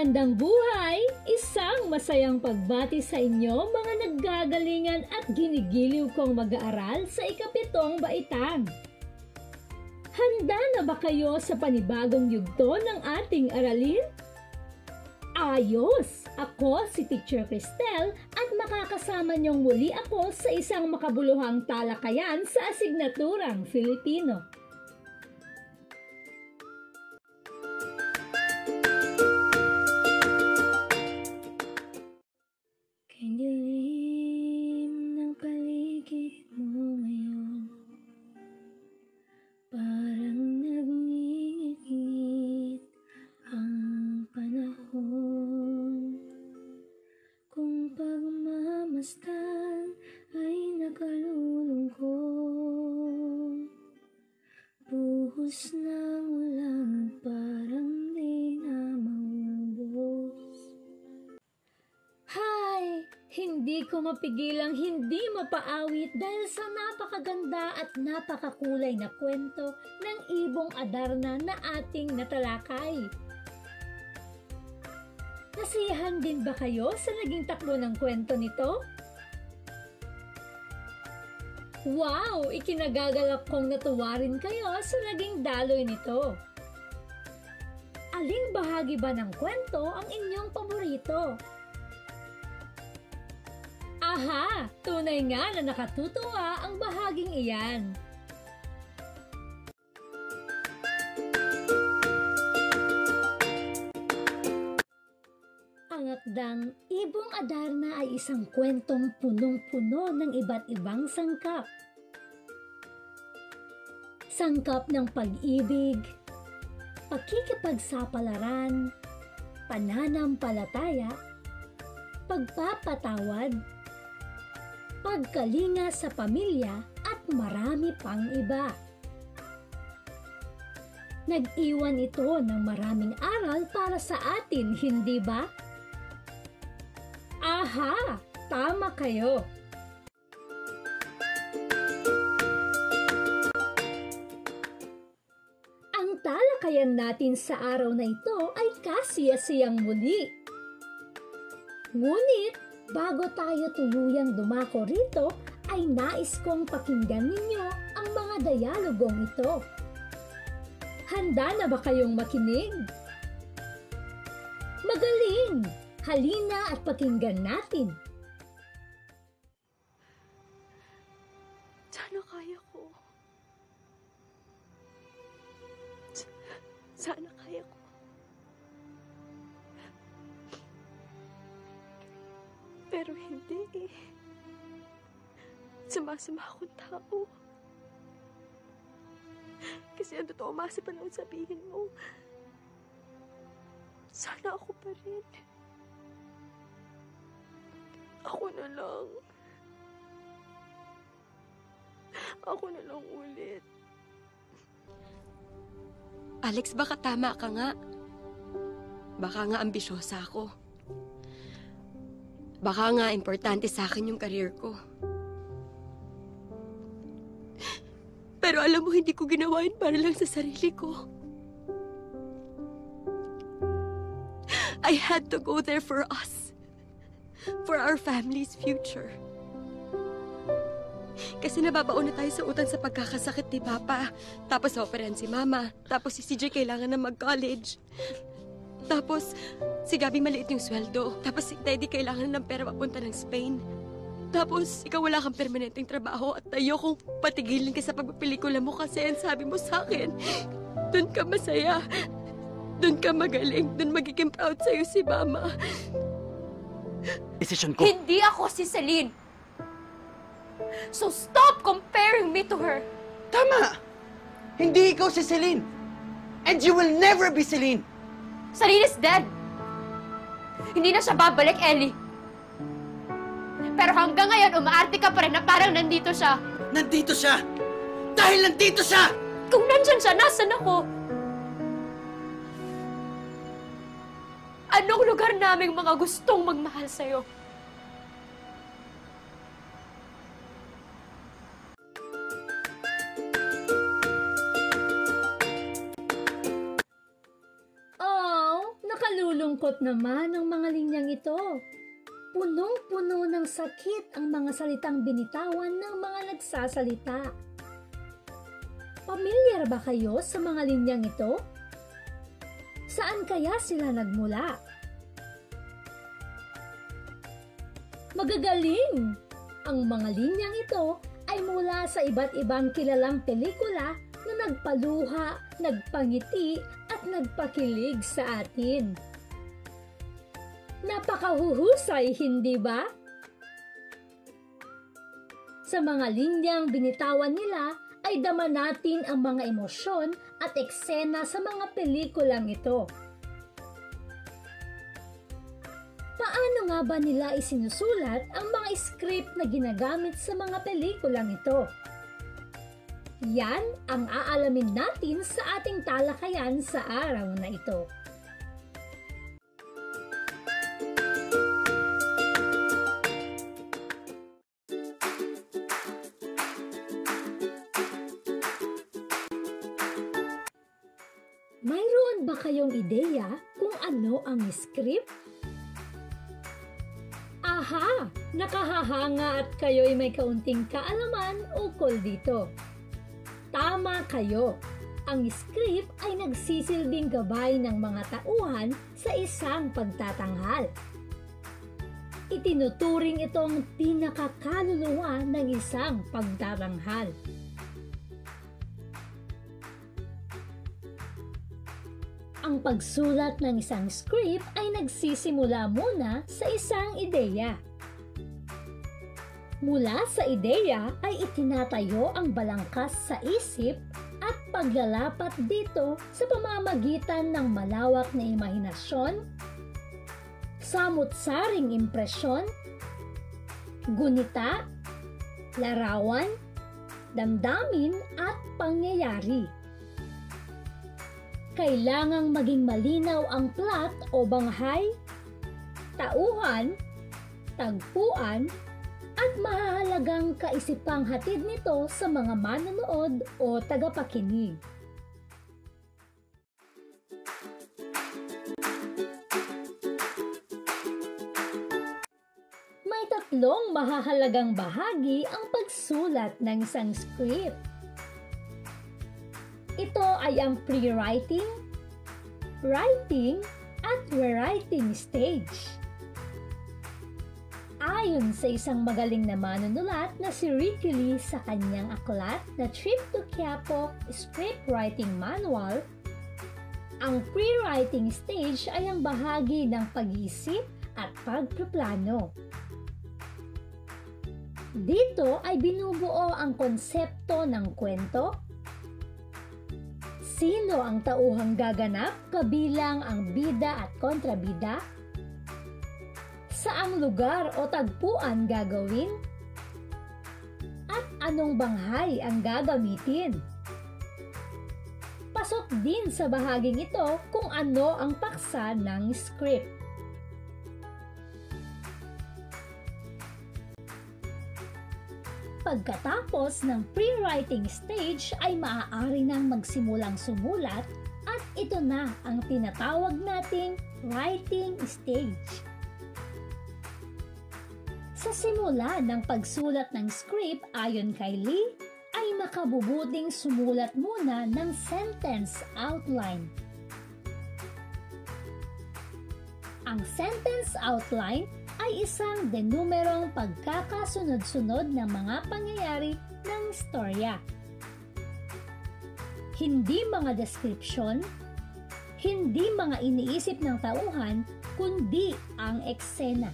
Magandang buhay! Isang masayang pagbati sa inyo mga naggagalingan at ginigiliw kong mag-aaral sa ikapitong baitang. Handa na ba kayo sa panibagong yugto ng ating aralin? Ayos! Ako si Teacher Cristel at makakasama niyong muli ako sa isang makabuluhang talakayan sa asignaturang Filipino. Hindi ko mapigilang hindi mapaawit dahil sa napakaganda at napakakulay na kwento ng ibong Adarna na ating natalakay. Nasiyahan din ba kayo sa naging takbo ng kwento nito? Wow! Ikinagagalak kong natuwa rin kayo sa naging daloy nito. Aling bahagi ba ng kwento ang inyong paborito? Aha! Tunay nga na nakatutuwa ang bahaging iyan. Ang akdang Ibong Adarna ay isang kwentong punong-puno ng iba't ibang sangkap. Sangkap ng pag-ibig, pakikipagsapalaran, pananampalataya, pagpapatawad, pagkalinga sa pamilya at marami pang iba. Nag-iwan ito ng maraming aral para sa atin, hindi ba? Aha! Tama kayo! Ang talakayan natin sa araw na ito ay kasiyasiyang muli. Ngunit, bago tayo tuluyang dumako rito, ay nais kong pakinggan ninyo ang mga dialogong ito. Handa na ba kayong makinig? Magaling! Halina at pakinggan natin. Pero hindi eh. Sumasama akong tao. Kasi ang totoo masa pa lang sabihin mo. Sana ako pa rin. Ako na lang. Ako na lang ulit. Alex, baka tama ka nga. Baka nga ambisyosa ako. Baka nga importante sa akin yung career ko. Pero alam mo, hindi ko ginawa yun para lang sa sarili ko. I had to go there for us. For our family's future. Kasi nababaon na tayo sa utang sa pagkakasakit ni Papa. Tapos operahan si Mama. Tapos si CJ kailangan na mag-college. Tapos si Gabi maliit yung sweldo. Tapos si Teddy kailangan ng pera papunta ng Spain. Tapos ikaw wala kang permanenteng trabaho at ayokong patigilin ka sa pagpapelikula mo kasi ang sabi mo sa akin, doon ka masaya. Doon ka magaling. Doon magiging proud sa'yo si Mama. Desisyon ko. Hindi ako si Celine. So stop comparing me to her. Tama! Hindi ikaw si Celine. And you will never be Celine. Celine is dead. Hindi na siya babalik, Ellie. Pero hanggang ngayon, umaarte ka pa rin na parang nandito siya. Nandito siya! Dahil nandito siya! Kung nandyan siya, nasan ako? Anong lugar naming mga gustong magmahal sa'yo? Lungkot naman ang mga linyang ito. Punong-puno ng sakit ang mga salitang binitawan ng mga nagsasalita. Pamilyar ba kayo sa mga linyang ito? Saan kaya sila nagmula? Magagaling! Ang mga linyang ito ay mula sa iba't ibang kilalang pelikula na nagpaluha, nagpangiti at nagpakilig sa atin. Napakahuhusay, hindi ba? Sa mga linyang binitawan nila ay dama natin ang mga emosyon at eksena sa mga pelikulang ito. Paano nga ba nila isinusulat ang mga script na ginagamit sa mga pelikulang ito? Yan ang aalamin natin sa ating talakayan sa araw na ito. Ideya kung ano ang script? Aha! Nakahahanga at kayo'y may kaunting kaalaman ukol dito. Tama kayo! Ang script ay nagsisilbing gabay ng mga tauhan sa isang pagtatanghal. Itinuturing itong pinakakaluluwa ng isang pagtatanghal. Ang pagsulat ng isang script ay nagsisimula muna sa isang ideya. Mula sa ideya ay itinatayo ang balangkas sa isip at paglalapat dito sa pamamagitan ng malawak na imahinasyon, samut-saring impresyon, gunita, larawan, damdamin at pangyayari kailangang maging malinaw ang plot o banghay, tauhan, tagpuan, at mahalagang kaisipang hatid nito sa mga manonood o tagapakinig. May tatlong mahahalagang bahagi ang pagsulat ng isang script. Ito ay ang pre-writing, writing, at rewriting stage. Ayon sa isang magaling na manunulat na si Ricky Lee sa kanyang aklat na Trip to Quiapo Script Writing Manual, ang pre-writing stage ay ang bahagi ng pag-iisip at pagpaplano. Dito ay binubuo ang konsepto ng kwento, sino ang tauhang gaganap kabilang ang bida at kontrabida, saang lugar o tagpuan gagawin, at anong banghay ang gagamitin. Pasok din sa bahaging ito kung ano ang paksa ng script. Pagkatapos ng pre-writing stage ay maaari nang magsimulang sumulat at ito na ang tinatawag nating writing stage. Sa simula ng pagsulat ng script ayon kay Lee, ay makabubuting sumulat muna ng sentence outline. Ang sentence outline ay isang denumerong pagkakasunod-sunod ng mga pangyayari ng istorya. Hindi mga description, hindi mga iniisip ng tauhan, kundi ang eksena.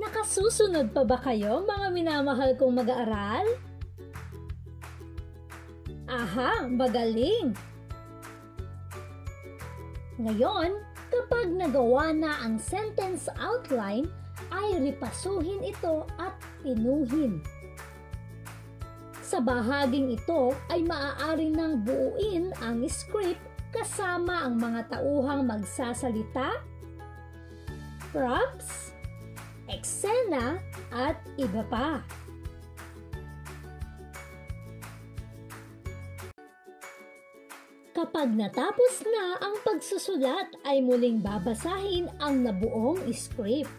Nakasusunod pa ba kayo mga minamahal kong mag-aaral? Aha, magaling! Ngayon, kapag nagawa na ang sentence outline, ay ripasuhin ito at pinuhin. Sa bahaging ito ay maaari nang buuin ang script kasama ang mga tauhang magsasalita, props, eksena, at iba pa. Kapag natapos na ang pagsusulat ay muling babasahin ang nabuong script.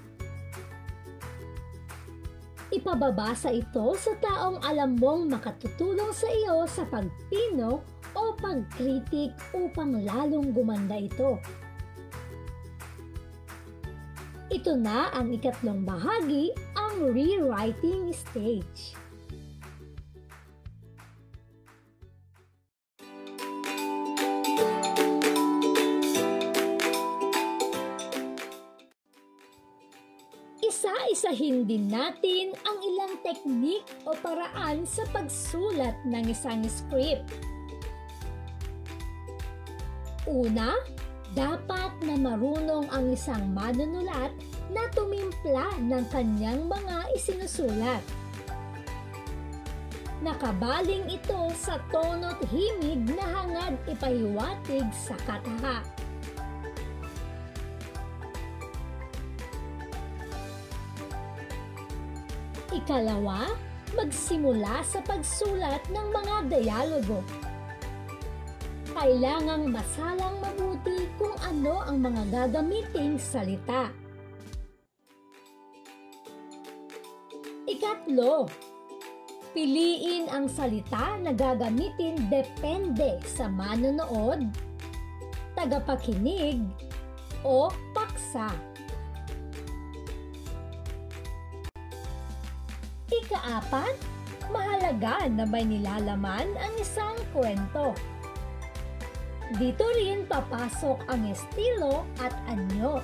Ipababasa ito sa taong alam mong makatutulong sa iyo sa pagpino o pagkritik upang lalong gumanda ito. Ito na ang ikatlong bahagi, ang rewriting stage. Isa-isahin din natin ang ilang teknik o paraan sa pagsulat ng isang script. Una, dapat na marunong ang isang manunulat na tumimpla ng kanyang mga isinusulat. Nakabaling ito sa tono't himig na hangad ipahiwatig sa kataha. Ikalawa, magsimula sa pagsulat ng mga dialogo. Kailangang masalang mabuti kung ano ang mga gagamiting salita. Ikatlo, piliin ang salita na gagamitin depende sa manonood, tagapakinig, o paksa. Ikaapat, mahalaga na may nilalaman ang isang kwento. Dito rin papasok ang estilo at anyo.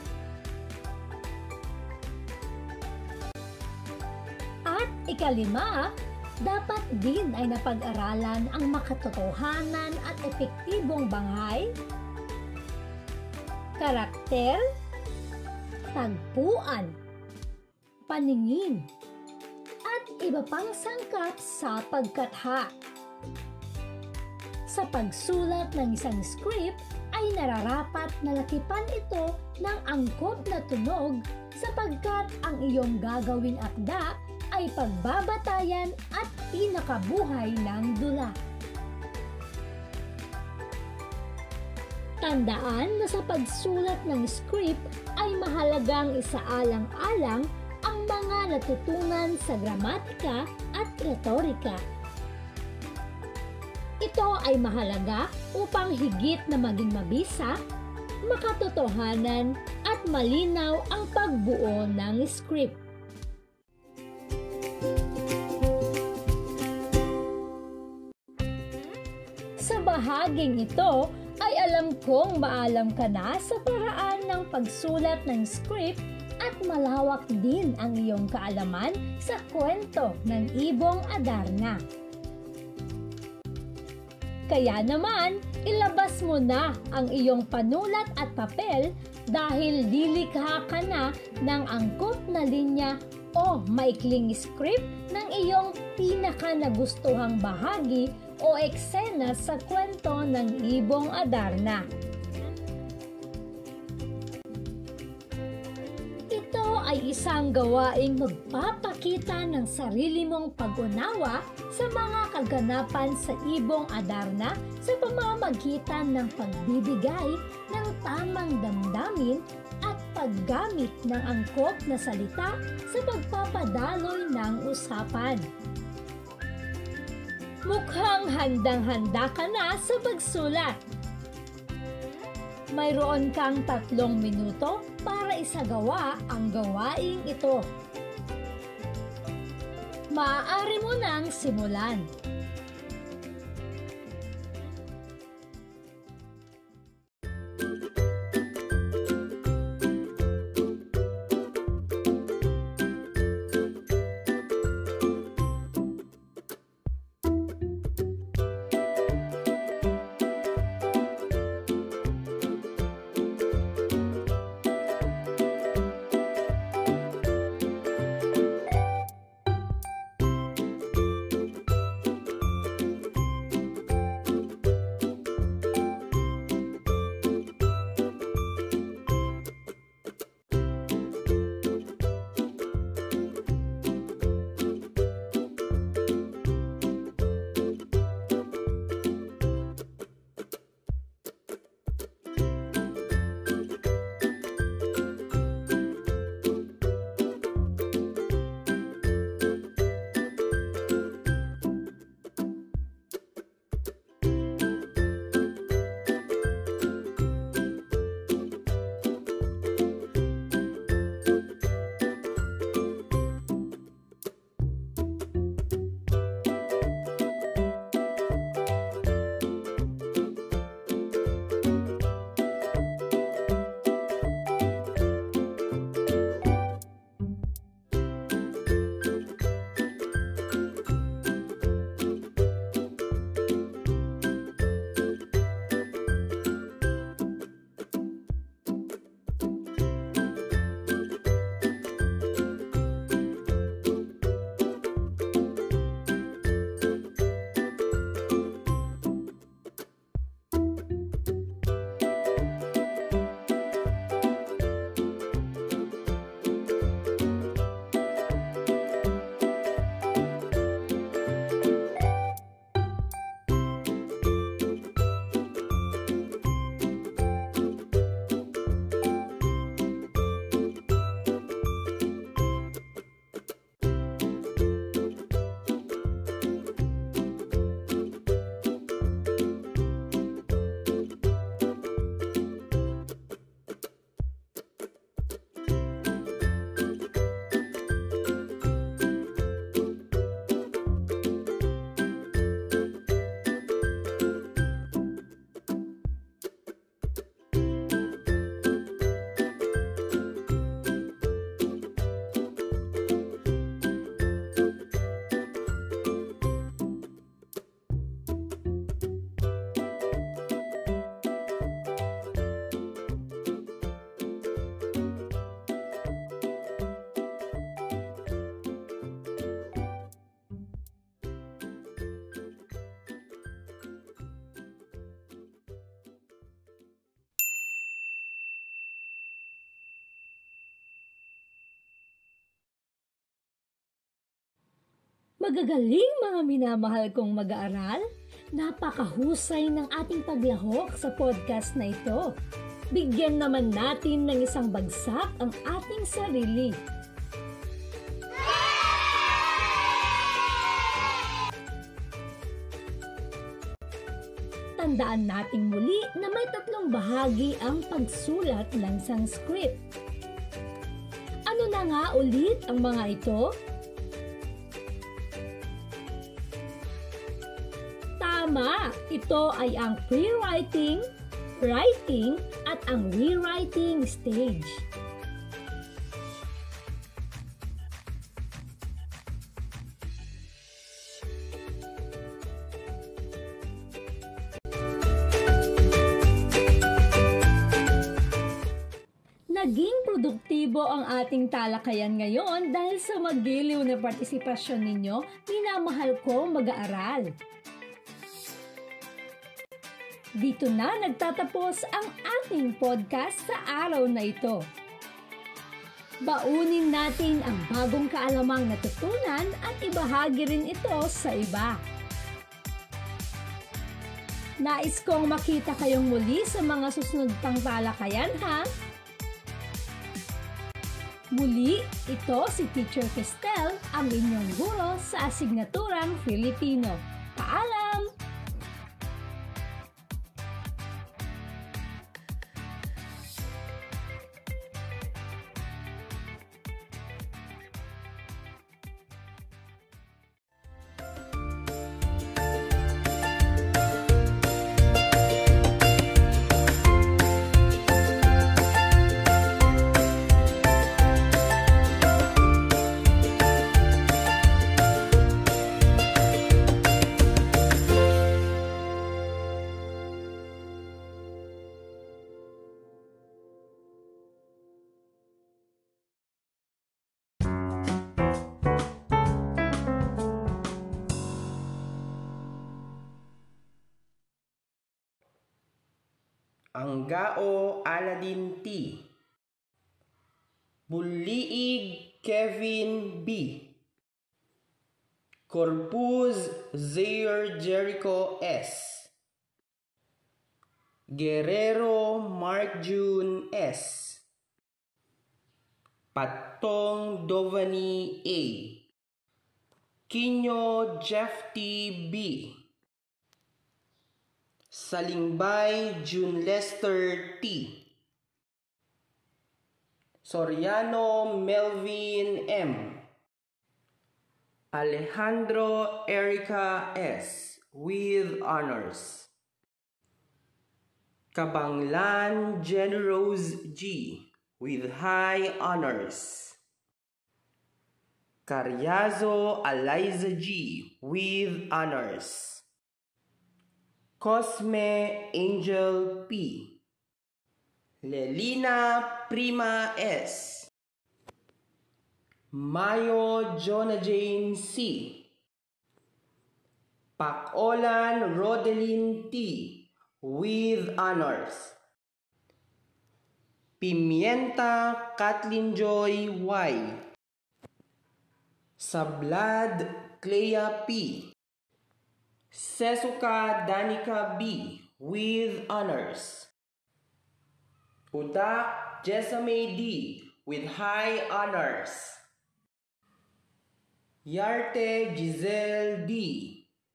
At ikalima, dapat din ay napag-aralan ang makatotohanan at epektibong banghay, karakter, tagpuan, paningin, iba pang sangkap sa pagkatha. Sa pagsulat ng isang script ay nararapat na lakipan ito ng angkop na tunog sapagkat ang iyong gagawing akda ay pagbabatayan at pinakabuhay ng dula. Tandaan na sa pagsulat ng script ay mahalagang isaalang-alang ang mga natutunan sa gramatika at retorika. Ito ay mahalaga upang higit na maging mabisa, makatotohanan at malinaw ang pagbuo ng script. Sa bahaging ito ay alam kong maalam ka na sa paraan ng pagsulat ng script at malawak din ang iyong kaalaman sa kwento ng Ibong Adarna. Kaya naman, ilabas mo na ang iyong panulat at papel dahil lilikha ka na ng angkop na linya o maikling script ng iyong pinaka nagustuhang bahagi o eksena sa kwento ng Ibong Adarna. Ay isang gawaing magpapakita ng sarili mong pag-unawa sa mga kaganapan sa Ibong Adarna sa pamamagitan ng pagbibigay ng tamang damdamin at paggamit ng angkop na salita sa pagpapadaloy ng usapan. Mukhang handang-handa ka na sa pagsulat. Mayroon kang tatlong minuto para isagawa ang gawaing ito. Maaari mo nang simulan. Magagaling mga minamahal kong mag-aaral, napakahusay ng ating paglahok sa podcast na ito. Bigyan naman natin ng isang bagsak ang ating sarili. Tandaan nating muli na may tatlong bahagi ang pagsulat ng isang script. Ano na nga ulit ang mga ito? Tama! Ito ay ang pre-writing, writing, at ang rewriting stage. Naging produktibo ang ating talakayan ngayon dahil sa magiliw na partisipasyon ninyo, minamahal ko mag-aaral. Dito na nagtatapos ang ating podcast sa araw na ito. Baunin natin ang bagong kaalamang natutunan at ibahagi rin ito sa iba. Nais kong makita kayong muli sa mga susunod pang talakayan ha. Muli, ito si Teacher Cristel, ang inyong guro sa asignaturang Filipino. Paalam! Ang Gao Aladdin T. Buliig Kevin B. Corpus Zaire Jericho S. Guerrero Mark June S. Patong Dovani A. Kinyo Jeff T. B. Salingbay June Lester T. Soriano Melvin M. Alejandro Erica S. with honors. Kabanglan Jen Rose G. with high honors. Carriazo Eliza G. with honors. Cosme Angel P. Lelina Prima S. Mayo Jonah Jane C. Pakolan Rodelin T. with honors. Pimienta Kathleen Joy Y. Sablad Clea P. Sesuka Danica B. with honors. Udak Jesame D. with high honors. Yarte Giselle D.